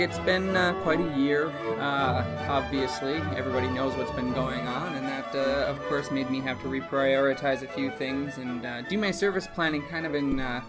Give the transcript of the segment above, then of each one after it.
it's been uh, quite a year. Uh, obviously, everybody knows what's been going on, and that, uh, of course, made me have to reprioritize a few things and uh, do my service planning kind of in uh,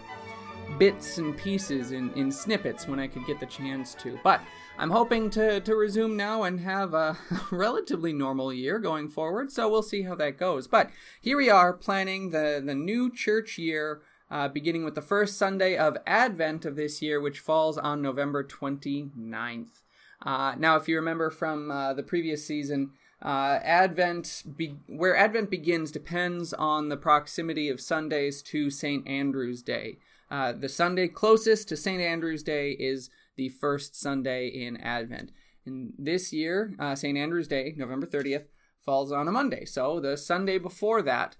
bits and pieces, in, in snippets when I could get the chance to. But I'm hoping to, to resume now and have a relatively normal year going forward, so we'll see how that goes. But here we are planning the, the new church year uh, beginning with the first Sunday of Advent of this year, which falls on November 29th. Uh, now, if you remember from uh, the previous season, uh, Advent, be- where Advent begins, depends on the proximity of Sundays to St. Andrew's Day. Uh, the Sunday closest to St. Andrew's Day is the first Sunday in Advent. And this year, uh, St. Andrew's Day, November 30th, falls on a Monday. So the Sunday before that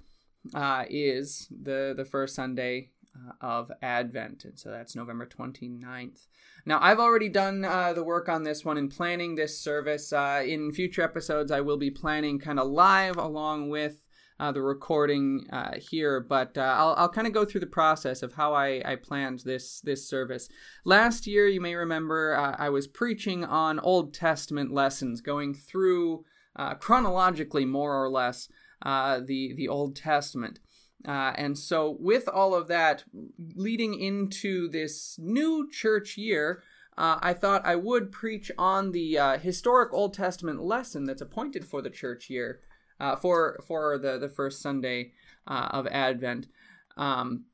uh, is the the first Sunday uh, of Advent, and so that's November 29th. Now, I've already done uh, the work on this one in planning this service. Uh, in future episodes, I will be planning kind of live along with uh, the recording uh, here, but I'll, I'll kind of go through the process of how I, I planned this this service. Last year, you may remember, I was preaching on Old Testament lessons, going through chronologically, more or less, uh, the the Old Testament. Uh, and so, with all of that leading into this new church year, uh, I thought I would preach on the uh, historic Old Testament lesson that's appointed for the church year, uh, for for the the first Sunday uh, of Advent. Um,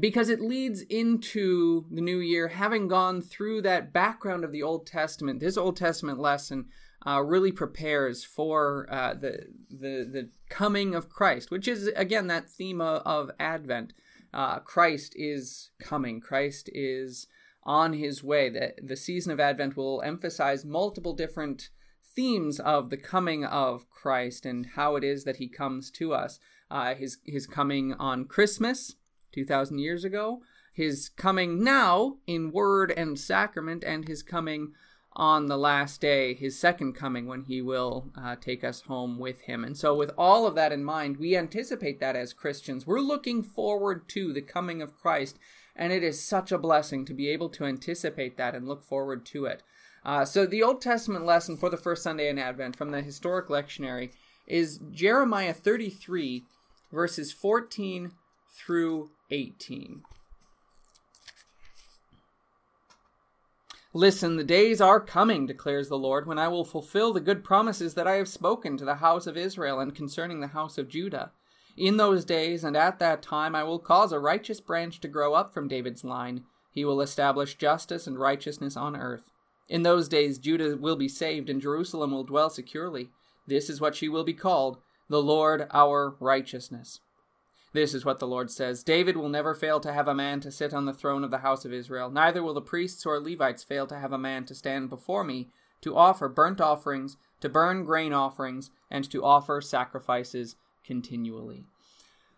because it leads into the new year, having gone through that background of the Old Testament, this Old Testament lesson uh, really prepares for uh, the, the the coming of Christ, which is again that theme of, of Advent. Uh, Christ is coming. Christ is on his way. The, the season of Advent will emphasize multiple different themes of the coming of Christ and how it is that he comes to us. Uh, his his coming on Christmas, two thousand years ago. His coming now in word and sacrament, and his coming on the last day, his second coming, when he will uh, take us home with him. And so, with all of that in mind, we anticipate that as Christians. We're looking forward to the coming of Christ, and it is such a blessing to be able to anticipate that and look forward to it. Uh, so, the Old Testament lesson for the first Sunday in Advent from the Historic Lectionary is Jeremiah 33, verses 14 through 18. Listen, the days are coming, declares the Lord, when I will fulfill the good promises that I have spoken to the house of Israel and concerning the house of Judah. In those days and at that time I will cause a righteous branch to grow up from David's line. He will establish justice and righteousness on earth. In those days Judah will be saved and Jerusalem will dwell securely. This is what she will be called, the Lord our righteousness. This is what the Lord says David will never fail to have a man to sit on the throne of the house of Israel, neither will the priests or Levites fail to have a man to stand before me, to offer burnt offerings, to burn grain offerings, and to offer sacrifices continually.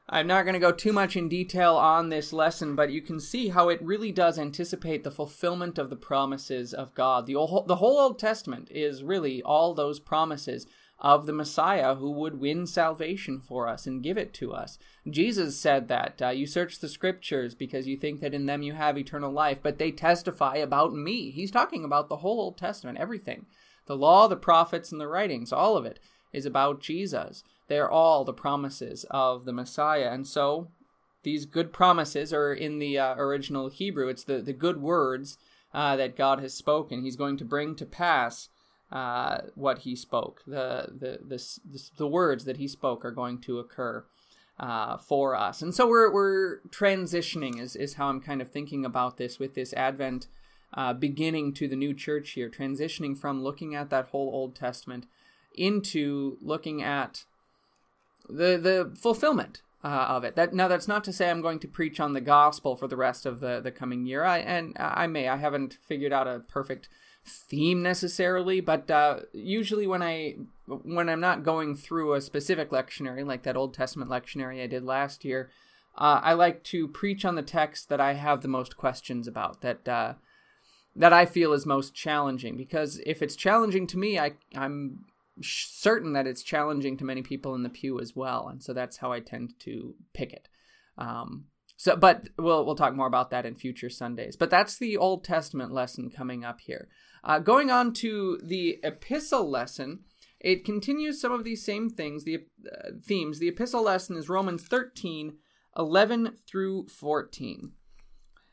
I'm not going to go too much in detail on this lesson, but you can see how it really does anticipate the fulfillment of the promises of God. The whole, the whole Old Testament is really all those promises of the Messiah who would win salvation for us and give it to us. Jesus said that uh, you search the scriptures because you think that in them you have eternal life, but they testify about me. He's talking about the whole Old Testament, everything. The law, the prophets, and the writings, all of it is about Jesus. They're all the promises of the Messiah. And so these good promises are in the uh, original Hebrew. It's the, the good words uh, that God has spoken. He's going to bring to pass uh, what he spoke. The, the, the, the, words that he spoke are going to occur uh, for us. And so we're, we're transitioning, is, is how I'm kind of thinking about this with this Advent uh, beginning to the new church here, transitioning from looking at that whole Old Testament into looking at the, the fulfillment uh, of it. That now that's not to say I'm going to preach on the gospel for the rest of the, the coming year. I and I may I haven't figured out a perfect theme necessarily, but uh, usually when I when I'm not going through a specific lectionary like that Old Testament lectionary I did last year, uh, I like to preach on the text that I have the most questions about that uh, that I feel is most challenging. Because if it's challenging to me, I I'm certain that it's challenging to many people in the pew as well, and so that's how I tend to pick it. Um, so, but we'll we'll talk more about that in future Sundays. But that's the Old Testament lesson coming up here. Uh, going on to the epistle lesson, it continues some of these same things, the uh, themes. The epistle lesson is Romans 13, 11 through 14.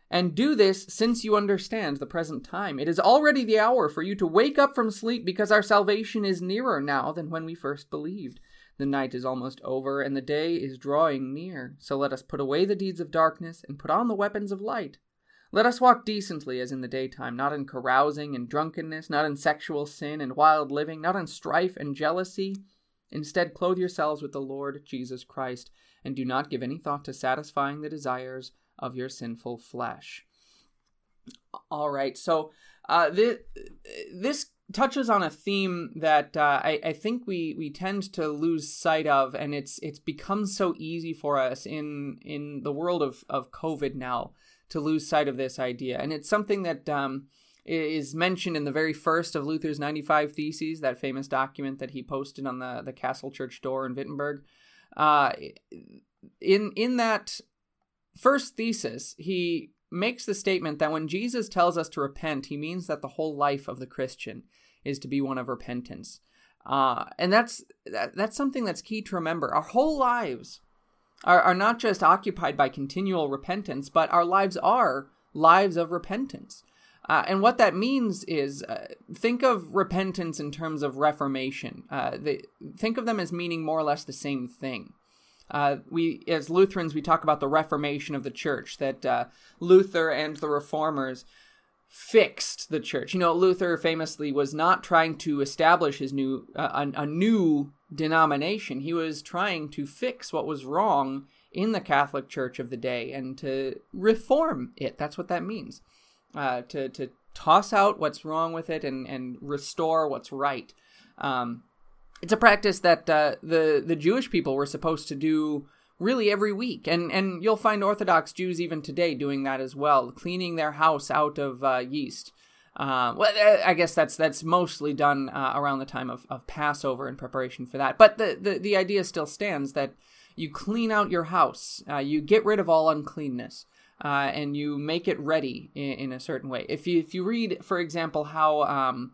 And do this since you understand the present time. It is already the hour for you to wake up from sleep because our salvation is nearer now than when we first believed. The night is almost over and the day is drawing near. So let us put away the deeds of darkness and put on the weapons of light. Let us walk decently as in the daytime, not in carousing and drunkenness, not in sexual sin and wild living, not in strife and jealousy. Instead, clothe yourselves with the Lord Jesus Christ, and do not give any thought to satisfying the desires of your sinful flesh. All right, so uh, this, this touches on a theme that uh, I, I, think we, we tend to lose sight of, and it's it's become so easy for us in in the world of, of COVID now to lose sight of this idea, and it's something that um, is mentioned in the very first of Luther's 95 Theses, that famous document that he posted on the, the Castle Church door in Wittenberg. Uh, in in that first thesis, he makes the statement that when Jesus tells us to repent, he means that the whole life of the Christian is to be one of repentance. Uh, and that's that, that's something that's key to remember. Our whole lives are, are not just occupied by continual repentance, but our lives are lives of repentance. Uh, and what that means is uh, think of repentance in terms of reformation. Uh, they, think of them as meaning more or less the same thing. Uh, we, as Lutherans, we talk about the Reformation of the Church. That uh, Luther and the Reformers fixed the church. You know, Luther famously was not trying to establish his new uh, a, a, new denomination. He was trying to fix what was wrong in the Catholic Church of the day and to reform it. That's what that means. Uh, to to toss out what's wrong with it and and restore what's right. Um, it's a practice that uh, the the Jewish people were supposed to do really every week, and and you'll find Orthodox Jews even today doing that as well, cleaning their house out of uh, yeast. Uh, well, uh, I guess that's that's mostly done uh, around the time of, of Passover in preparation for that. But the, the, the idea still stands that you clean out your house, uh, you get rid of all uncleanness, uh, and you make it ready in, in, a certain way. If you if you read, for example, how um,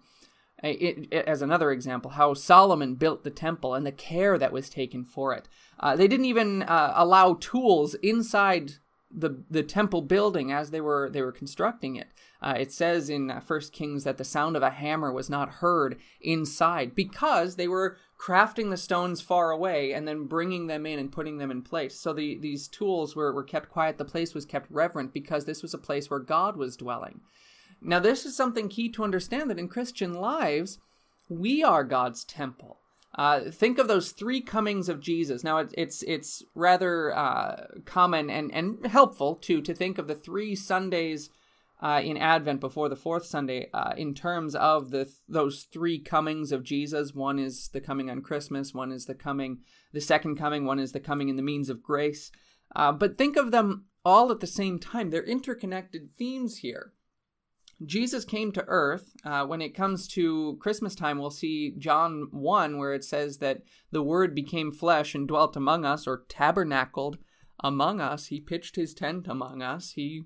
it, it, as another example, how Solomon built the temple and the care that was taken for it. Uh, they didn't even uh, allow tools inside the the temple building as they were they were constructing it. Uh, it says in uh, First Kings that the sound of a hammer was not heard inside because they were crafting the stones far away and then bringing them in and putting them in place. So the, these tools were, were kept quiet. The place was kept reverent because this was a place where God was dwelling. Now, this is something key to understand that in Christian lives, we are God's temple. Uh, think of those three comings of Jesus. Now, it, it's it's rather uh, common and, and helpful too to think of the three Sundays uh, in Advent before the fourth Sunday uh, in terms of the those three comings of Jesus. One is the coming on Christmas. One is the coming, the second coming. One is the coming in the means of grace. Uh, but think of them all at the same time. They're interconnected themes here. Jesus came to earth. Uh, when it comes to Christmas time, we'll see John 1, where it says that the Word became flesh and dwelt among us, or tabernacled among us. He pitched his tent among us. He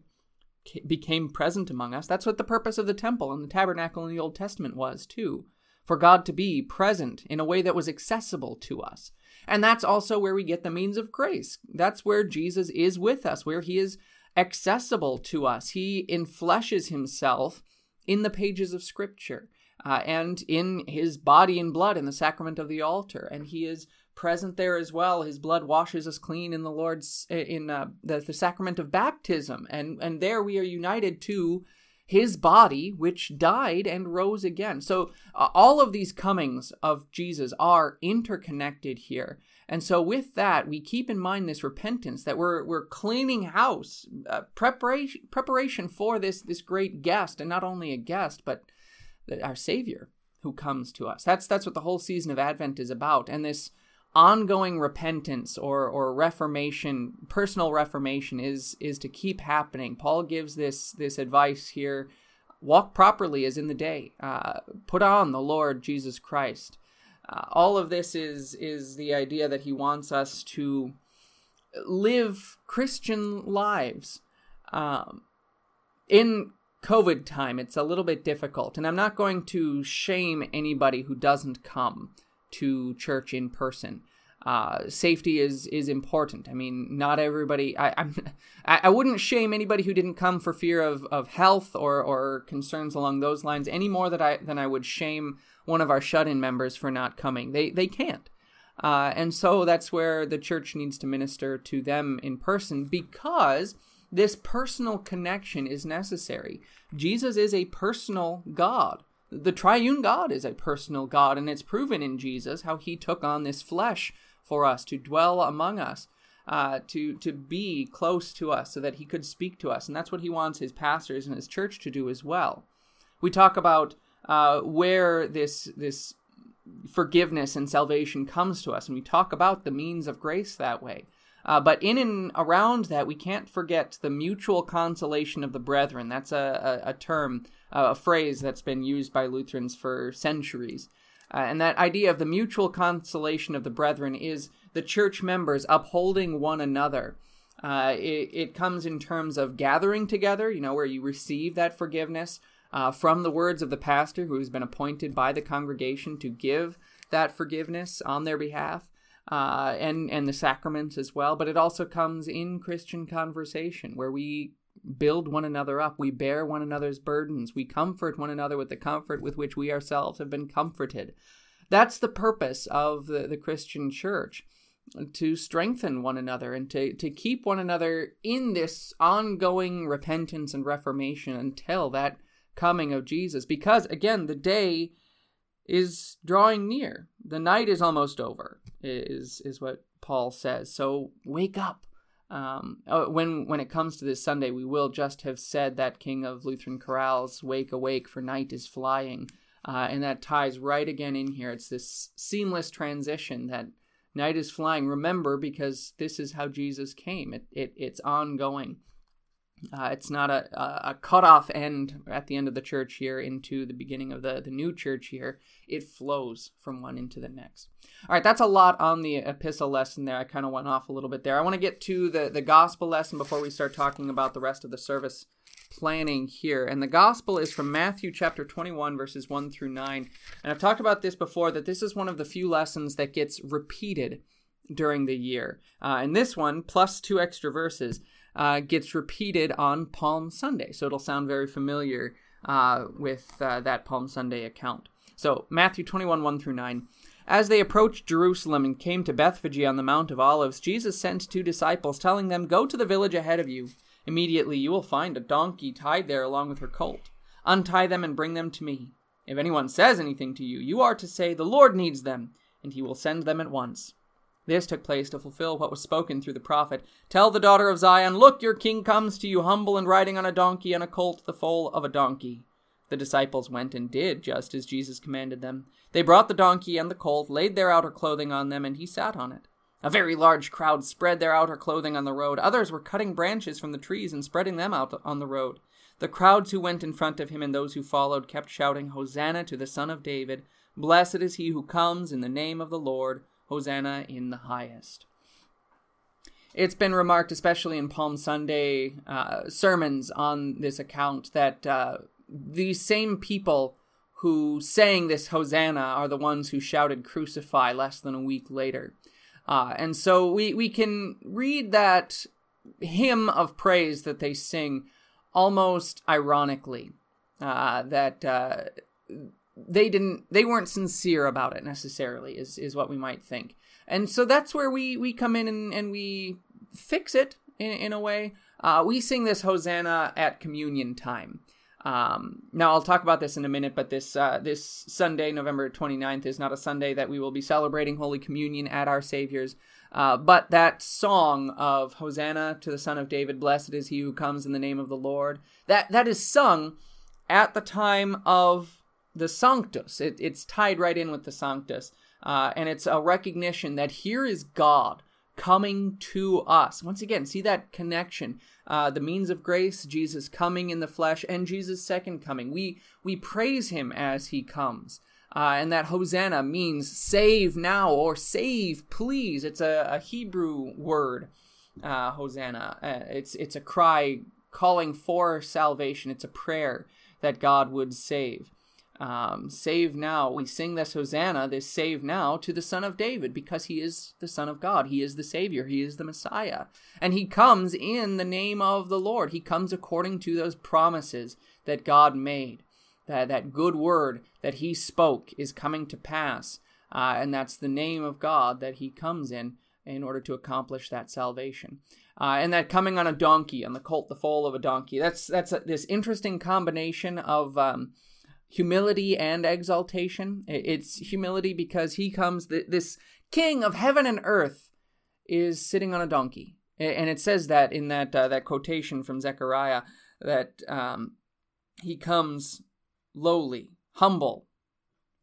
became present among us. That's what the purpose of the temple and the tabernacle in the Old Testament was, too. For God to be present in a way that was accessible to us. And that's also where we get the means of grace. That's where Jesus is with us, where he is accessible to us. He infleshes himself in the pages of Scripture uh, and in his body and blood in the sacrament of the altar, and he is present there as well. His blood washes us clean in the Lord's in uh, the, the sacrament of baptism, and and there we are united to his body, which died and rose again. So uh, all of these comings of Jesus are interconnected here. And so, with that, we keep in mind this repentance that we're we're cleaning house, uh, preparation preparation for this this great guest, and not only a guest, but our Savior who comes to us. That's that's what the whole season of Advent is about, and this ongoing repentance or or reformation, personal reformation, is is to keep happening. Paul gives this this advice here: walk properly as in the day, uh, put on the Lord Jesus Christ. Uh, all of this is is the idea that he wants us to live Christian lives. Um, in COVID time, it's a little bit difficult. And I'm not going to shame anybody who doesn't come to church in person. Uh, safety is is important. I mean, not everybody. I I'm, I wouldn't shame anybody who didn't come for fear of, of health or, or concerns along those lines any more that I than I would shame one of our shut-in members for not coming. They they can't, uh, and so that's where the church needs to minister to them in person because this personal connection is necessary. Jesus is a personal God. The triune God is a personal God, and it's proven in Jesus how he took on this flesh for us to dwell among us. Uh, to to be close to us so that he could speak to us and that's what he wants his pastors and his church to do as well we talk about uh, where this this forgiveness and salvation comes to us and we talk about the means of grace that way uh, but in and around that, we can't forget the mutual consolation of the brethren. That's a, a, a term, a phrase that's been used by Lutherans for centuries. Uh, and that idea of the mutual consolation of the brethren is the church members upholding one another. Uh, it, it, comes in terms of gathering together, you know, where you receive that forgiveness uh, from the words of the pastor who has been appointed by the congregation to give that forgiveness on their behalf uh, and and the sacraments as well. But it also comes in Christian conversation where we build one another up, we bear one another's burdens, we comfort one another with the comfort with which we ourselves have been comforted. That's the purpose of the, the Christian church to strengthen one another and to, to keep one another in this ongoing repentance and reformation until that coming of Jesus. Because, again, the day is drawing near. The night is almost over, is is what Paul says. So wake up. Um, oh, when when it comes to this Sunday, we will just have said that King of Lutheran chorales, "Wake, awake, for night is flying," uh, and that ties right again in here. It's this seamless transition that night is flying. Remember, because this is how Jesus came. It, it it's ongoing. Uh, it's not a, a, cut-off end at the end of the church year into the beginning of the, the new church year. It flows from one into the next. All right, that's a lot on the epistle lesson there. I kind of went off a little bit there. I want to get to the, the gospel lesson before we start talking about the rest of the service planning here. And the gospel is from Matthew chapter 21, verses 1 through 9. And I've talked about this before that this is one of the few lessons that gets repeated during the year. Uh, and this one, plus two extra verses, uh, gets repeated on Palm Sunday. So it'll sound very familiar uh, with uh, that Palm Sunday account. So Matthew 21, 1 through 9. As they approached Jerusalem and came to Bethphage on the Mount of Olives, Jesus sent two disciples, telling them, Go to the village ahead of you. Immediately you will find a donkey tied there along with her colt. Untie them and bring them to me. If anyone says anything to you, you are to say, The Lord needs them, and he will send them at once. This took place to fulfill what was spoken through the prophet. Tell the daughter of Zion, Look, your king comes to you humble and riding on a donkey and a colt, the foal of a donkey. The disciples went and did just as Jesus commanded them. They brought the donkey and the colt, laid their outer clothing on them, and he sat on it. A very large crowd spread their outer clothing on the road. Others were cutting branches from the trees and spreading them out on the road. The crowds who went in front of him and those who followed kept shouting, Hosanna to the Son of David! Blessed is he who comes in the name of the Lord! Hosanna in the highest. It's been remarked, especially in Palm Sunday uh, sermons on this account, that uh, these same people who sang this Hosanna are the ones who shouted Crucify less than a week later. Uh, and so we, we can read that hymn of praise that they sing almost ironically. Uh, that uh, they didn't they weren't sincere about it necessarily is is what we might think. And so that's where we we come in and, and we fix it in, in a way. Uh, we sing this hosanna at communion time. Um, now I'll talk about this in a minute, but this uh, this Sunday, November 29th, is not a Sunday that we will be celebrating Holy Communion at our Savior's. Uh, but that song of Hosanna to the Son of David, blessed is he who comes in the name of the Lord, that that is sung at the time of the Sanctus. It, it's tied right in with the Sanctus. Uh, and it's a recognition that here is God coming to us. Once again, see that connection. Uh, the means of grace, Jesus coming in the flesh, and Jesus' second coming. We, we praise him as he comes. Uh, and that Hosanna means save now or save, please. It's a, a Hebrew word, uh, Hosanna. Uh, it's, it's a cry calling for salvation. It's a prayer that God would save. Um, save now. We sing this Hosanna, this save now to the Son of David because he is the Son of God. He is the Savior. He is the Messiah. And he comes in the name of the Lord. He comes according to those promises that God made. That, that good word that he spoke is coming to pass. Uh, and that's the name of God that he comes in in order to accomplish that salvation. Uh, and that coming on a donkey, on the colt, the foal of a donkey. That's that's a, this interesting combination of um, humility and exaltation. It's humility because he comes, this king of heaven and earth is sitting on a donkey. And it says that in that, uh, that quotation from Zechariah that um, he comes lowly, humble,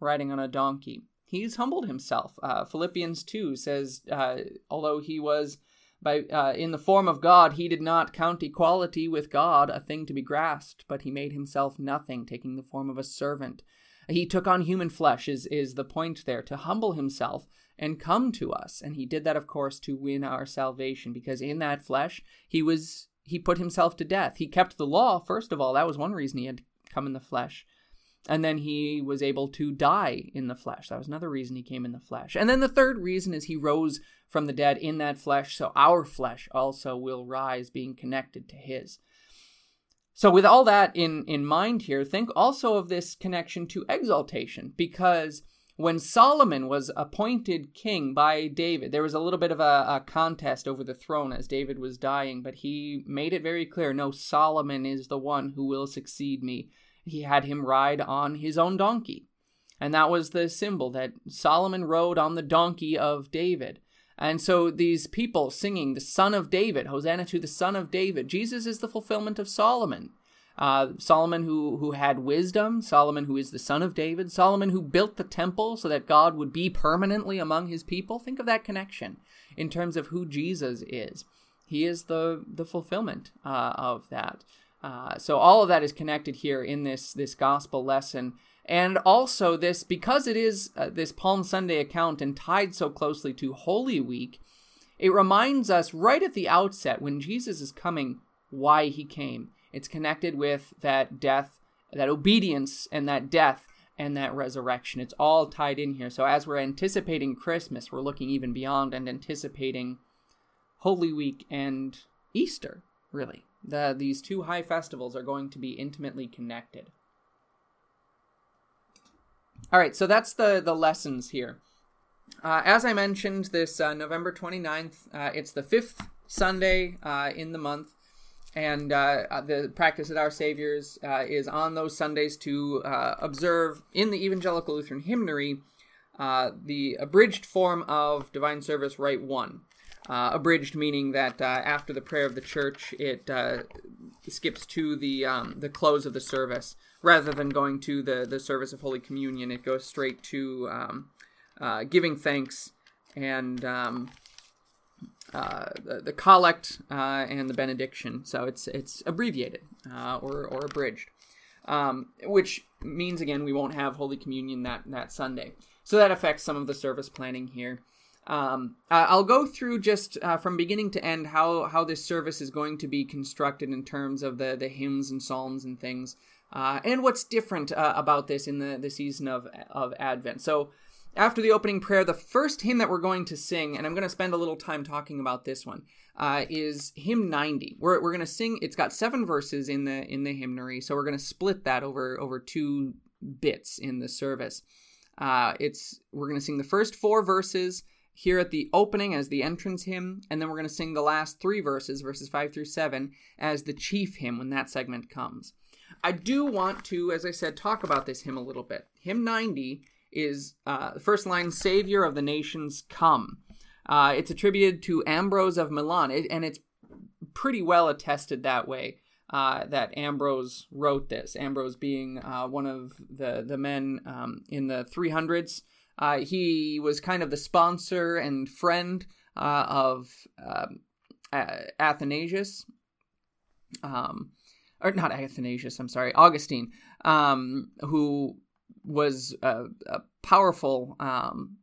riding on a donkey. He's humbled himself. Uh, Philippians 2 says, uh, although he was by uh, in the form of God, he did not count equality with God a thing to be grasped, but he made himself nothing, taking the form of a servant. He took on human flesh, is, is the point there, to humble himself and come to us. And he did that, of course, to win our salvation, because in that flesh, he was he put himself to death. He kept the law, first of all. That was one reason he had come in the flesh. And then he was able to die in the flesh. That was another reason he came in the flesh. And then the third reason is he rose from the dead in that flesh, so our flesh also will rise, being connected to his. So, with all that in, in mind here, think also of this connection to exaltation, because when Solomon was appointed king by David, there was a little bit of a, a, contest over the throne as David was dying, but he made it very clear no, Solomon is the one who will succeed me. He had him ride on his own donkey. And that was the symbol that Solomon rode on the donkey of David. And so these people singing the Son of David, Hosanna to the Son of David, Jesus is the fulfillment of Solomon. Uh, Solomon who, who had wisdom, Solomon who is the son of David, Solomon who built the temple so that God would be permanently among his people. Think of that connection in terms of who Jesus is. He is the, the fulfillment uh, of that. Uh, so all of that is connected here in this, this gospel lesson. And also, this, because it is uh, this Palm Sunday account and tied so closely to Holy Week, it reminds us right at the outset when Jesus is coming why he came. It's connected with that death, that obedience, and that death and that resurrection. It's all tied in here. So, as we're anticipating Christmas, we're looking even beyond and anticipating Holy Week and Easter, really. The, these two high festivals are going to be intimately connected. All right, so that's the the lessons here. Uh, as I mentioned, this uh, November 29th, uh, it's the fifth Sunday uh, in the month, and uh, uh, the practice at Our Savior's is on those Sundays to observe in the Evangelical Lutheran Hymnary the abridged form of Divine Service Rite 1. Abridged meaning that after the prayer of the church, it skips to the um, the close of the service rather than going to the, the service of Holy Communion. It goes straight to um, uh, giving thanks and um, uh, the, the, collect uh, and the benediction. So it's it's abbreviated uh, or, or abridged, um, which means again we won't have Holy Communion that that Sunday. So that affects some of the service planning here. Um, I'll go through just uh, from beginning to end how, how this service is going to be constructed in terms of the, the hymns and psalms and things. Uh, and what's different uh, about this in the, the season of, of Advent. So, after the opening prayer, the first hymn that we're going to sing, and I'm going to spend a little time talking about this one, uh, is hymn 90. We're, we're going to sing. It's got seven verses in the in the hymnary, so we're going to split that over over two bits in the service. Uh, it's we're going to sing the first four verses here at the opening as the entrance hymn, and then we're going to sing the last three verses, verses five through seven, as the chief hymn when that segment comes. I do want to, as I said, talk about this hymn a little bit. Hymn 90 is uh, the first line, Savior of the Nations, come. Uh, it's attributed to Ambrose of Milan, it, and it's pretty well attested that way. Uh, that Ambrose wrote this. Ambrose being uh, one of the the men um, in the 300s. Uh, he was kind of the sponsor and friend uh, of um, Athanasius. Um, or not Athanasius, I'm sorry, Augustine, um, who was a, a powerful um,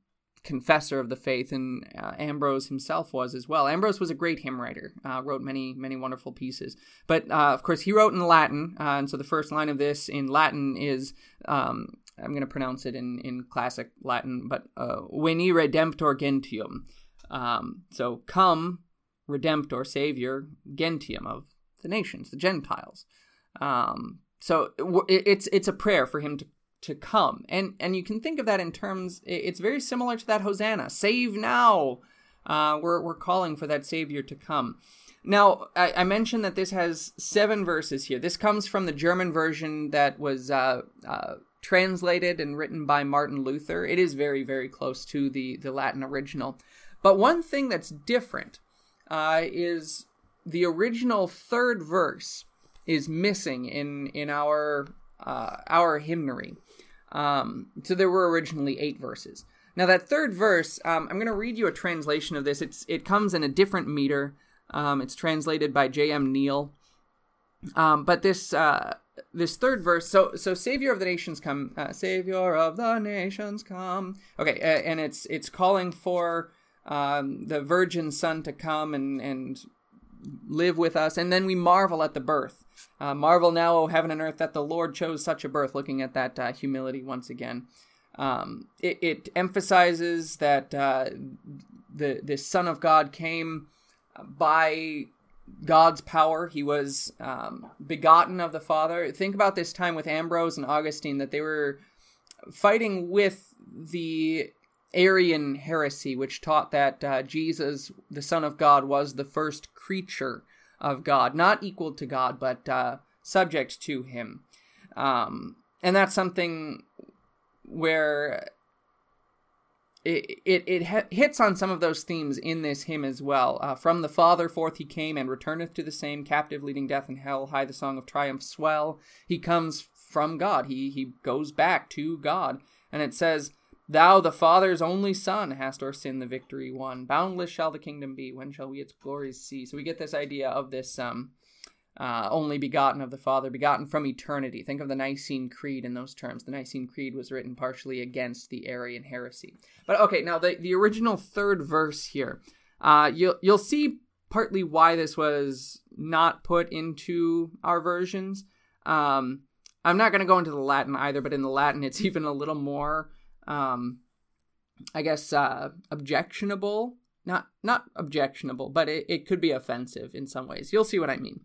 confessor of the faith, and uh, Ambrose himself was as well. Ambrose was a great hymn writer, uh, wrote many, many wonderful pieces. But uh, of course, he wrote in Latin, uh, and so the first line of this in Latin is um, I'm going to pronounce it in, in classic Latin, but uh, Veni Redemptor Gentium. Um, so come, Redemptor, Savior, Gentium of the nations, the Gentiles. Um, so it's it's a prayer for him to to come. And and you can think of that in terms it's very similar to that Hosanna. Save now. Uh, we're we're calling for that Savior to come. Now, I, I, mentioned that this has seven verses here. This comes from the German version that was uh, uh, translated and written by Martin Luther. It is very, very close to the, the Latin original. But one thing that's different uh, is the original third verse is missing in in our uh, our hymnary. Um, so there were originally eight verses. Now that third verse, um, I'm going to read you a translation of this. It's it comes in a different meter. Um, it's translated by J.M. Neale. Um, but this uh, this third verse, so so Savior of the nations come, uh, Savior of the nations come. Okay, uh, and it's it's calling for um, the Virgin Son to come and and live with us, and then we marvel at the birth. Uh, Marvel now, O heaven and earth, that the Lord chose such a birth, looking at that uh, humility once again. Um, it, it, emphasizes that uh, the, the Son of God came by God's power. He was um, begotten of the Father. Think about this time with Ambrose and Augustine that they were fighting with the Arian heresy, which taught that uh, Jesus, the Son of God, was the first creature of God, not equal to God, but uh, subject to Him. Um, and that's something where it it, it hits on some of those themes in this hymn as well. Uh, From the Father forth he came and returneth to the same, captive leading death and hell, high the song of triumph swell. He comes from God. He he goes back to God, and it says Thou, the Father's only Son, hast o'er sin the victory won. Boundless shall the kingdom be. When shall we its glories see? So we get this idea of this um, uh, only begotten of the Father, begotten from eternity. Think of the Nicene Creed in those terms. The Nicene Creed was written partially against the Arian heresy. But okay, now the, the original third verse here, uh, you'll you'll see partly why this was not put into our versions. Um, I'm not going to go into the Latin either, but in the Latin, it's even a little more um, I guess uh, objectionable. Not not objectionable, but it, it could be offensive in some ways. You'll see what I mean.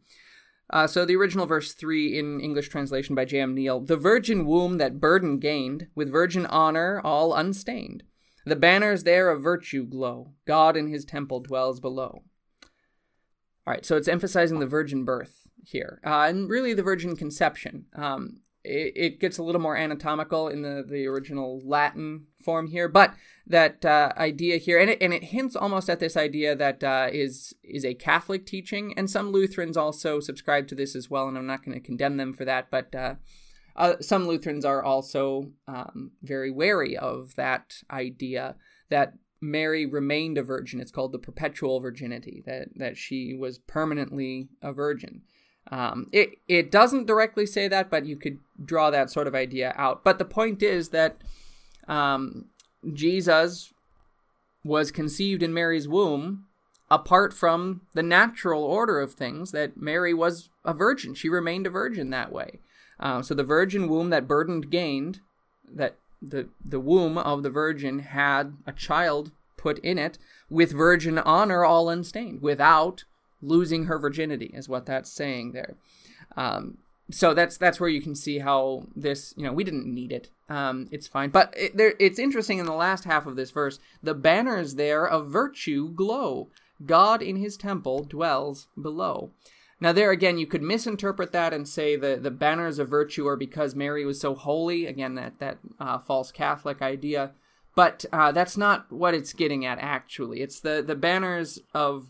Uh, so the original verse 3 in English translation by J.M. Neale, the virgin womb that burden gained, with virgin honor all unstained. The banners there of virtue glow, God in his temple dwells below. All right, so it's emphasizing the virgin birth here, uh, and really the virgin conception. Um, it, it, gets a little more anatomical in the, the original Latin form here, but that uh, idea here, and it, and it hints almost at this idea that uh, is is a Catholic teaching, and some Lutherans also subscribe to this as well, and I'm not going to condemn them for that, but uh, uh, some Lutherans are also um, very wary of that idea that Mary remained a virgin. It's called the perpetual virginity, that, that she was permanently a virgin. Um, it it doesn't directly say that, but you could draw that sort of idea out. But the point is that um, Jesus was conceived in Mary's womb apart from the natural order of things that Mary was a virgin. She remained a virgin that way. Uh, so the virgin womb that burdened gained, that the the womb of the virgin had a child put in it with virgin honor all unstained, without losing her virginity is what that's saying there. Um, so that's that's where you can see how this you know we didn't need it. Um, it's fine. But it, there, it's interesting in the last half of this verse the banners there of virtue glow. God in his temple dwells below. Now there again you could misinterpret that and say the, the banners of virtue are because mary was so holy. Again that that uh, false catholic idea. But uh, that's not what it's getting at actually. It's the the banners of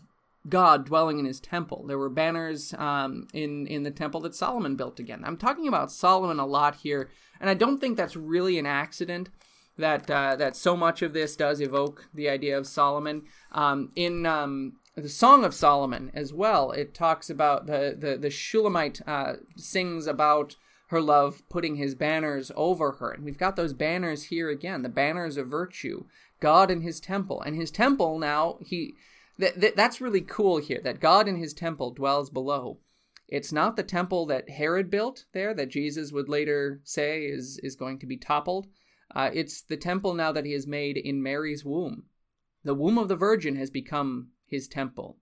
God dwelling in his temple. There were banners um, in in the temple that Solomon built again. I'm talking about Solomon a lot here, and I don't think that's really an accident that uh, that so much of this does evoke the idea of Solomon. Um, in um, the Song of Solomon as well, it talks about the the the Shulamite uh, sings about her love putting his banners over her. And we've got those banners here again, the banners of virtue, God in his temple. And his temple now, he th- th- that's really cool here that God in his temple dwells below. It's not the temple that Herod built there that Jesus would later say is is going to be toppled. Uh, it's the temple now that he has made in Mary's womb. The womb of the Virgin has become his temple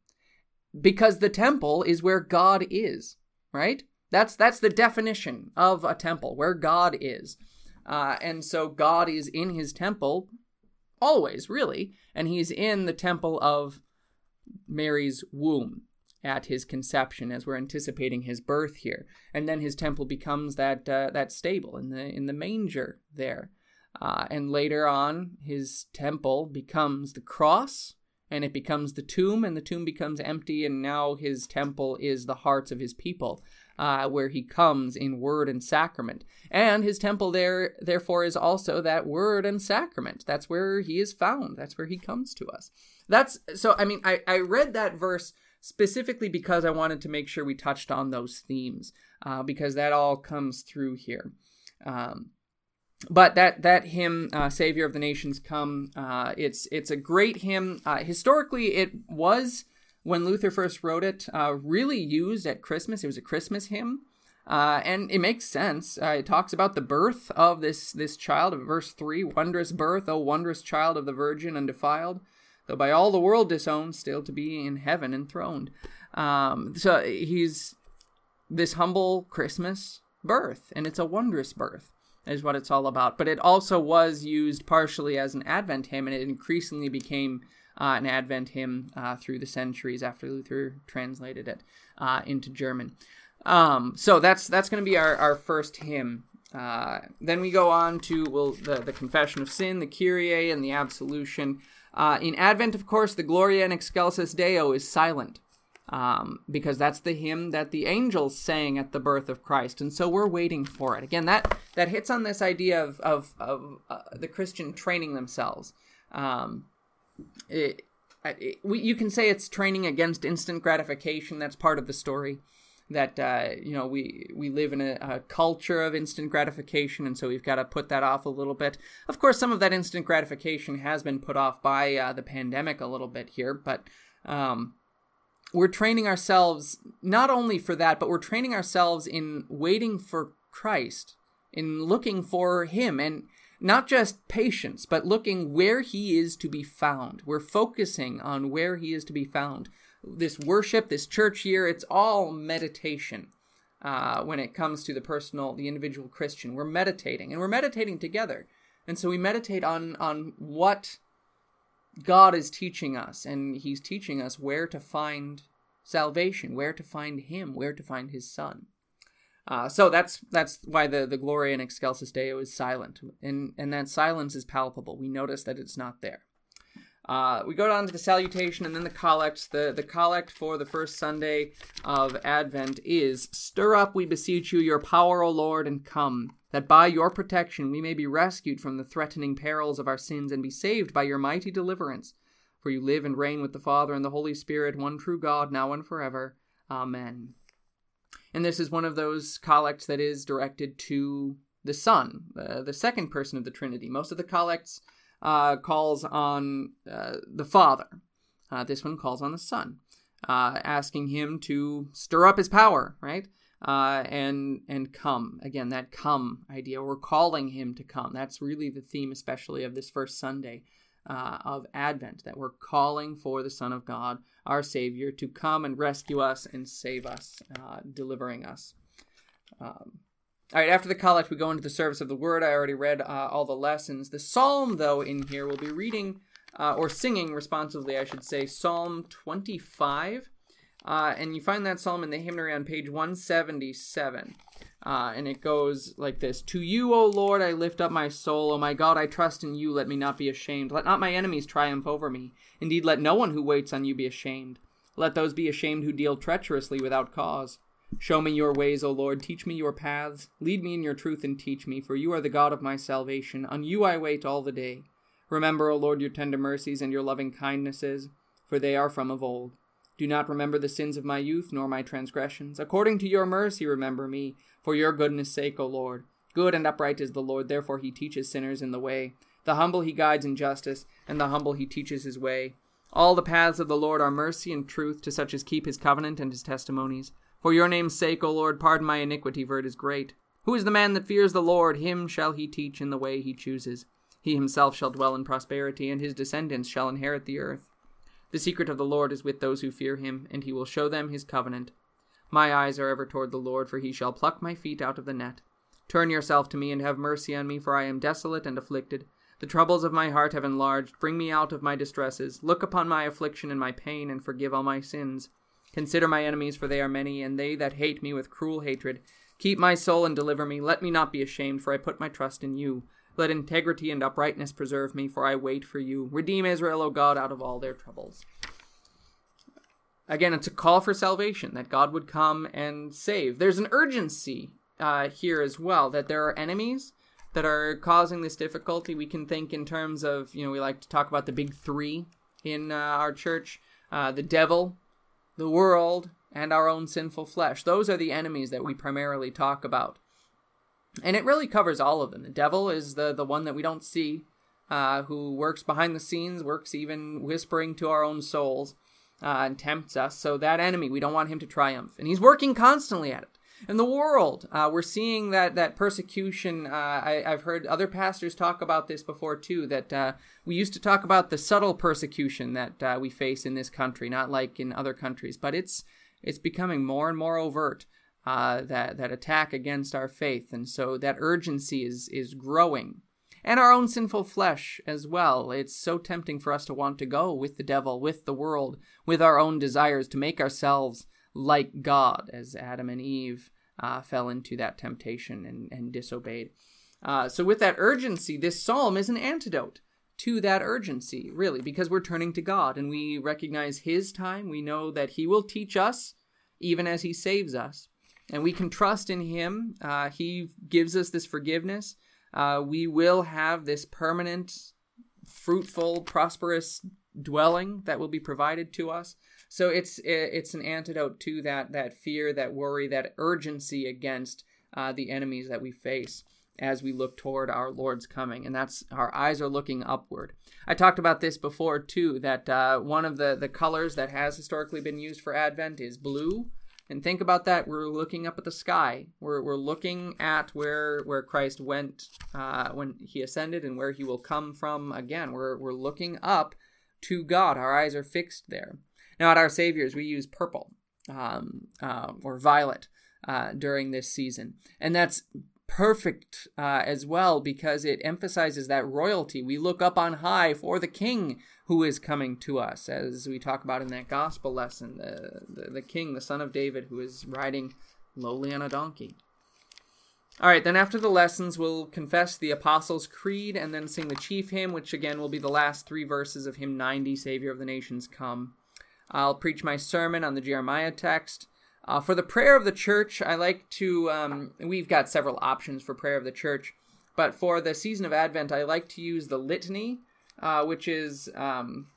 because the temple is where God is, right? That's that's the definition of a temple, where God is. Uh, and so God is in his temple always, really, and he's in the temple of Mary's womb at his conception as we're anticipating his birth here. And then his temple becomes that uh, that stable in the in the manger there. Uh, and later on, his temple becomes the cross, and it becomes the tomb, and the tomb becomes empty, and now his temple is the hearts of his people uh, where he comes in word and sacrament. And his temple there, therefore, is also that word and sacrament. That's where he is found. That's where he comes to us. That's so. I mean, I, I read that verse specifically because I wanted to make sure we touched on those themes, uh, because that all comes through here. Um, but that that hymn, uh, "Savior of the Nations Come," uh, it's it's a great hymn. Uh, historically, it was when Luther first wrote it, uh, really used at Christmas. It was a Christmas hymn. Uh, and it makes sense. Uh, it talks about the birth of this this child. Verse three: "Wondrous birth, O wondrous child of the Virgin undefiled, though by all the world disowned, still to be in heaven enthroned." Um, so he's this humble Christmas birth, and it's a wondrous birth, is what it's all about. But it also was used partially as an Advent hymn, and it increasingly became uh, an Advent hymn uh, through the centuries after Luther translated it uh, into German. Um, so that's that's going to be our, our first hymn. Uh, then we go on to well the, the Confession of Sin, the Kyrie, and the Absolution. Uh, in Advent, of course, the Gloria in Excelsis Deo is silent. Um, because that's the hymn that the angels sang at the birth of Christ, and so we're waiting for it. Again, that that hits on this idea of of, of uh, the Christian training themselves. Um, it, it, we, you can say it's training against instant gratification. That's part of the story. That uh, you know we we live in a, a, culture of instant gratification, and so we've got to put that off a little bit. Of course, some of that instant gratification has been put off by uh, the pandemic a little bit here, but um, we're training ourselves not only for that, but we're training ourselves in waiting for Christ, in looking for Him, and not just patience, but looking where he is to be found. We're focusing on where he is to be found. This worship, this church year, it's all meditation. Uh, when it comes to the personal, the individual Christian, we're meditating, and we're meditating together, and so we meditate on on what God is teaching us, and He's teaching us where to find salvation, where to find Him, where to find His Son. Uh, so that's that's why the, the Gloria in Excelsis Deo is silent, and and that silence is palpable. We notice that it's not there. Uh, we go down to the salutation and then the collect. The the collect for the first Sunday of Advent is: Stir up, we beseech you, your power, O Lord, and come, that by your protection we may be rescued from the threatening perils of our sins and be saved by your mighty deliverance. For you live and reign with the Father and the Holy Spirit, one true God, now and forever. Amen. And this is one of those collects that is directed to the Son, uh, the second person of the Trinity. Most of the collects uh, calls on uh, the Father. Uh, this one calls on the Son, uh, asking him to stir up his power, right? Uh, and and come again. That come idea. We're calling him to come. That's really the theme, especially of this first Sunday uh, of Advent, that we're calling for the Son of God, our Savior, to come and rescue us and save us, delivering us. Um, all right, after the collect, we go into the service of the Word. I already read uh, all the lessons. The psalm, though, in here, we'll be reading uh, or singing responsively, I should say, Psalm 25. Uh, and you find that psalm in the hymnary on page 177. Uh, and it goes like this To you, O Lord, I lift up my soul. O my God, I trust in you. Let me not be ashamed. Let not my enemies triumph over me. Indeed, let no one who waits on you be ashamed. Let those be ashamed who deal treacherously without cause. Show me your ways, O Lord. Teach me your paths. Lead me in your truth and teach me, for you are the God of my salvation. On you I wait all the day. Remember, O Lord, your tender mercies and your loving kindnesses, for they are from of old. Do not remember the sins of my youth, nor my transgressions. According to your mercy, remember me, for your goodness' sake, O Lord. Good and upright is the Lord, therefore he teaches sinners in the way. The humble he guides in justice, and the humble he teaches his way. All the paths of the Lord are mercy and truth to such as keep his covenant and his testimonies. For your name's sake, O Lord, pardon my iniquity, for it is great. Who is the man that fears the Lord? Him shall he teach in the way he chooses. He himself shall dwell in prosperity, and his descendants shall inherit the earth. The secret of the Lord is with those who fear him, and he will show them his covenant. My eyes are ever toward the Lord, for he shall pluck my feet out of the net. Turn yourself to me and have mercy on me, for I am desolate and afflicted. The troubles of my heart have enlarged. Bring me out of my distresses. Look upon my affliction and my pain, and forgive all my sins. Consider my enemies, for they are many, and they that hate me with cruel hatred. Keep my soul and deliver me. Let me not be ashamed, for I put my trust in you. Let integrity and uprightness preserve me, for I wait for you. Redeem Israel, O God, out of all their troubles. Again, it's a call for salvation, that God would come and save. There's an urgency uh, here as well, that there are enemies that are causing this difficulty. We can think in terms of, you know, we like to talk about the big three in uh, our church uh, the devil, the world, and our own sinful flesh. Those are the enemies that we primarily talk about and it really covers all of them. The devil is the the one that we don't see, uh, who works behind the scenes, works even whispering to our own souls, uh, and tempts us. So that enemy, we don't want him to triumph, and he's working constantly at it. In the world, uh, we're seeing that that persecution. Uh, I, have heard other pastors talk about this before too. That uh, we used to talk about the subtle persecution that uh, we face in this country, not like in other countries, but it's it's becoming more and more overt uh, that that attack against our faith, and so that urgency is is growing, and our own sinful flesh as well. It's so tempting for us to want to go with the devil, with the world, with our own desires to make ourselves like God, as Adam and Eve uh, fell into that temptation and, and disobeyed. Uh, so, with that urgency, this psalm is an antidote to that urgency, really, because we're turning to God and we recognize His time. We know that He will teach us even as He saves us and we can trust in Him. Uh, he gives us this forgiveness. Uh, we will have this permanent, fruitful, prosperous dwelling that will be provided to us. So it's it's an antidote to that that fear, that worry, that urgency against uh, the enemies that we face as we look toward our Lord's coming, and that's our eyes are looking upward. I talked about this before too. That uh, one of the the colors that has historically been used for Advent is blue. And think about that. We're looking up at the sky. We're, we're looking at where where Christ went uh, when he ascended and where he will come from again. We're, we're looking up to God. Our eyes are fixed there. Now, at our Savior's, we use purple um, uh, or violet uh, during this season. And that's perfect uh, as well because it emphasizes that royalty. We look up on high for the King who is coming to us, as we talk about in that gospel lesson the, the, the King, the Son of David, who is riding lowly on a donkey. All right, then after the lessons, we'll confess the Apostles' Creed and then sing the chief hymn, which again will be the last three verses of hymn 90, Savior of the Nations Come. I'll preach my sermon on the Jeremiah text. Uh, for the prayer of the church, I like to, um, we've got several options for prayer of the church, but for the season of Advent, I like to use the litany, uh, which is, um,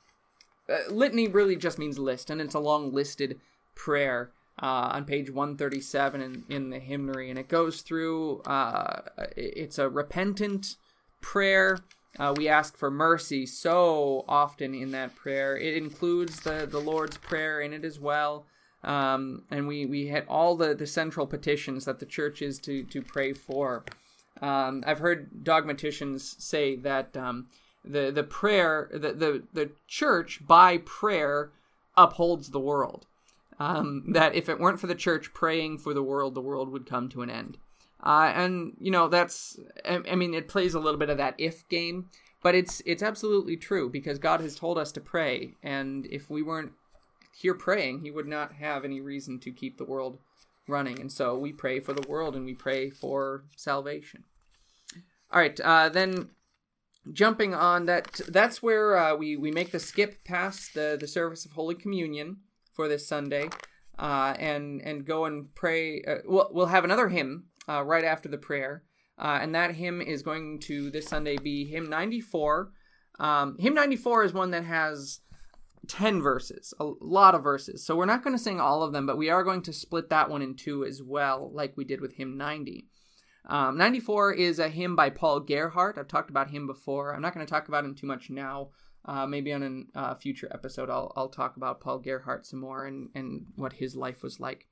uh, litany really just means list, and it's a long listed prayer uh, on page 137 in, in the hymnary, and it goes through, uh, it's a repentant prayer. Uh, we ask for mercy so often in that prayer. It includes the, the Lord's Prayer in it as well. Um, and we, we hit all the, the central petitions that the church is to, to pray for. Um, I've heard dogmaticians say that um, the, the prayer, the, the, the church by prayer upholds the world. Um, that if it weren't for the church praying for the world, the world would come to an end. Uh, and you know that's I, I mean it plays a little bit of that if game, but it's it's absolutely true because God has told us to pray, and if we weren't here praying, he would not have any reason to keep the world running. And so we pray for the world and we pray for salvation. All right, uh, then jumping on that, that's where uh, we, we make the skip past the, the service of Holy Communion for this Sunday uh, and, and go and pray. Uh, we'll, we'll have another hymn uh, right after the prayer. Uh, and that hymn is going to this Sunday be hymn 94. Um, hymn 94 is one that has 10 verses, a lot of verses. So we're not going to sing all of them, but we are going to split that one in two as well, like we did with hymn 90. Um, 94 is a hymn by Paul Gerhardt. I've talked about him before. I'm not going to talk about him too much now. Uh, maybe on a uh, future episode, I'll, I'll talk about Paul Gerhardt some more and, and what his life was like.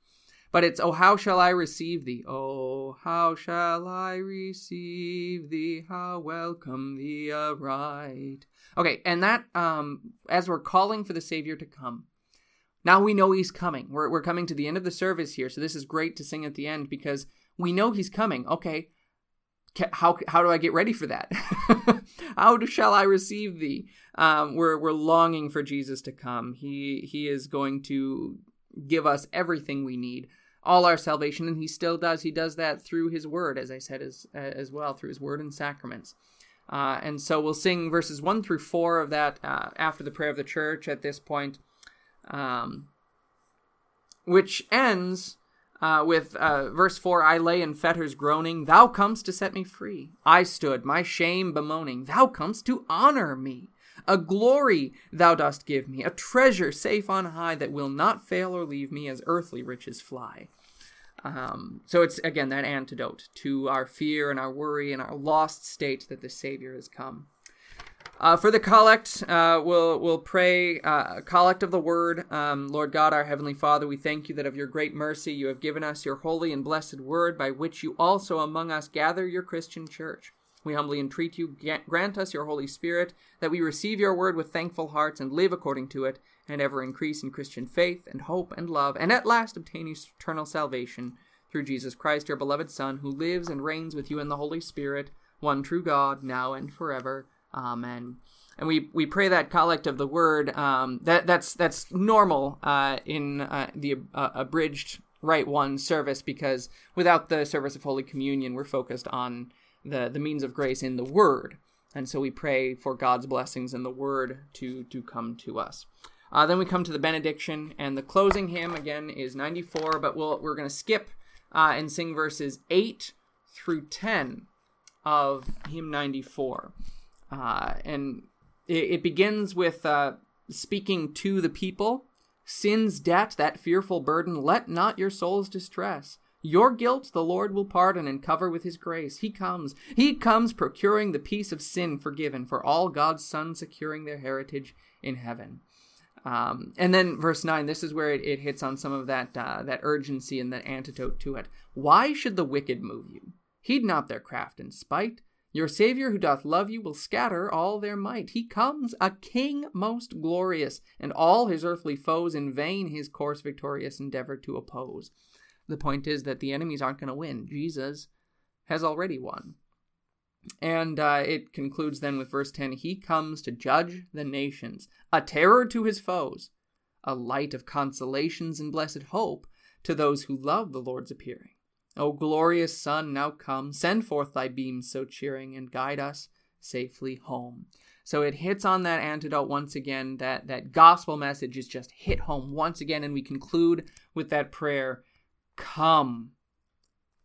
But it's, Oh, how shall I receive thee? Oh, how shall I receive thee? How welcome thee aright. Okay, and that, um, as we're calling for the Savior to come, now we know he's coming. We're, we're coming to the end of the service here, so this is great to sing at the end because we know he's coming. Okay, how how do I get ready for that? how shall I receive thee? Um, we're we're longing for Jesus to come. He he is going to give us everything we need, all our salvation, and he still does. He does that through his word, as I said as as well, through his word and sacraments. Uh, and so we'll sing verses one through four of that uh, after the prayer of the church at this point, um, which ends uh, with uh, verse 4 I lay in fetters groaning, Thou comest to set me free. I stood, my shame bemoaning, Thou comest to honor me. A glory thou dost give me, a treasure safe on high that will not fail or leave me as earthly riches fly. Um, so it's again that antidote to our fear and our worry and our lost state that the Savior has come. Uh, for the collect, uh, we'll we'll pray uh, collect of the word. Um, Lord God, our heavenly Father, we thank you that of your great mercy you have given us your holy and blessed word, by which you also among us gather your Christian church. We humbly entreat you, grant us your Holy Spirit, that we receive your word with thankful hearts and live according to it, and ever increase in Christian faith and hope and love, and at last obtain eternal salvation through Jesus Christ, your beloved Son, who lives and reigns with you in the Holy Spirit, one true God, now and forever. Amen. And we, we pray that collect of the word. Um, that that's that's normal uh, in uh, the uh, abridged Rite One service because without the service of Holy Communion, we're focused on the the means of grace in the Word, and so we pray for God's blessings in the Word to to come to us. Uh, then we come to the benediction, and the closing hymn again is 94, but we'll, we're going to skip uh, and sing verses 8 through 10 of hymn 94. Uh, and it, it, begins with uh, speaking to the people Sin's debt, that fearful burden, let not your souls distress. Your guilt the Lord will pardon and cover with his grace. He comes. He comes procuring the peace of sin forgiven for all God's sons securing their heritage in heaven. Um, and then verse 9, this is where it, it hits on some of that, uh, that urgency and the antidote to it. Why should the wicked move you? Heed not their craft and spite. Your Saviour who doth love you will scatter all their might. He comes, a king most glorious, and all his earthly foes in vain his course victorious endeavor to oppose. The point is that the enemies aren't going to win. Jesus has already won. And uh, it concludes then with verse 10 He comes to judge the nations, a terror to his foes, a light of consolations and blessed hope to those who love the Lord's appearing. O glorious Sun, now come, send forth thy beams so cheering, and guide us safely home. So it hits on that antidote once again. That that gospel message is just hit home once again, and we conclude with that prayer: "Come,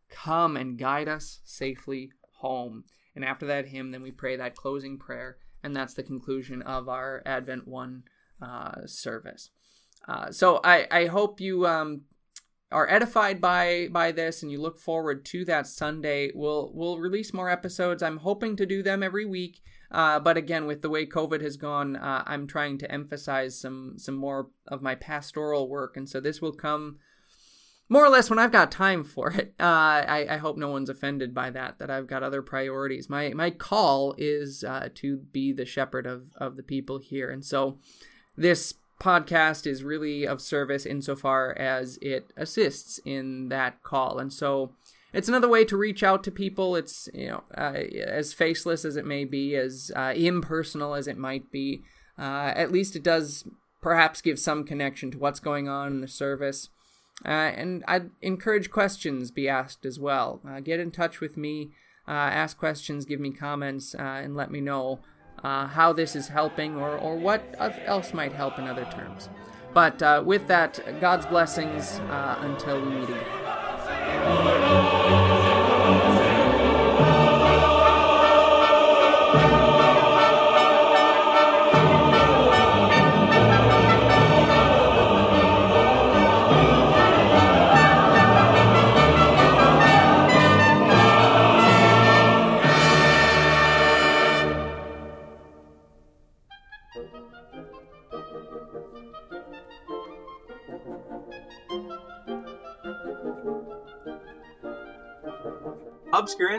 come and guide us safely home." And after that hymn, then we pray that closing prayer, and that's the conclusion of our Advent One uh, service. Uh, so I I hope you um, are edified by by this and you look forward to that Sunday, we'll we'll release more episodes. I'm hoping to do them every week. Uh, but again, with the way COVID has gone, uh, I'm trying to emphasize some some more of my pastoral work, and so this will come more or less when I've got time for it. Uh, I, I, hope no one's offended by that. That I've got other priorities. My my call is uh, to be the shepherd of of the people here, and so this podcast is really of service insofar as it assists in that call. And so it's another way to reach out to people. It's, you know, uh, as faceless as it may be, as uh, impersonal as it might be, uh, at least it does perhaps give some connection to what's going on in the service. Uh, and I'd encourage questions be asked as well. Uh, get in touch with me, uh, ask questions, give me comments, and let me know uh, how this is helping or, or what else might help in other terms. But uh, with that, God's blessings uh, until we meet again.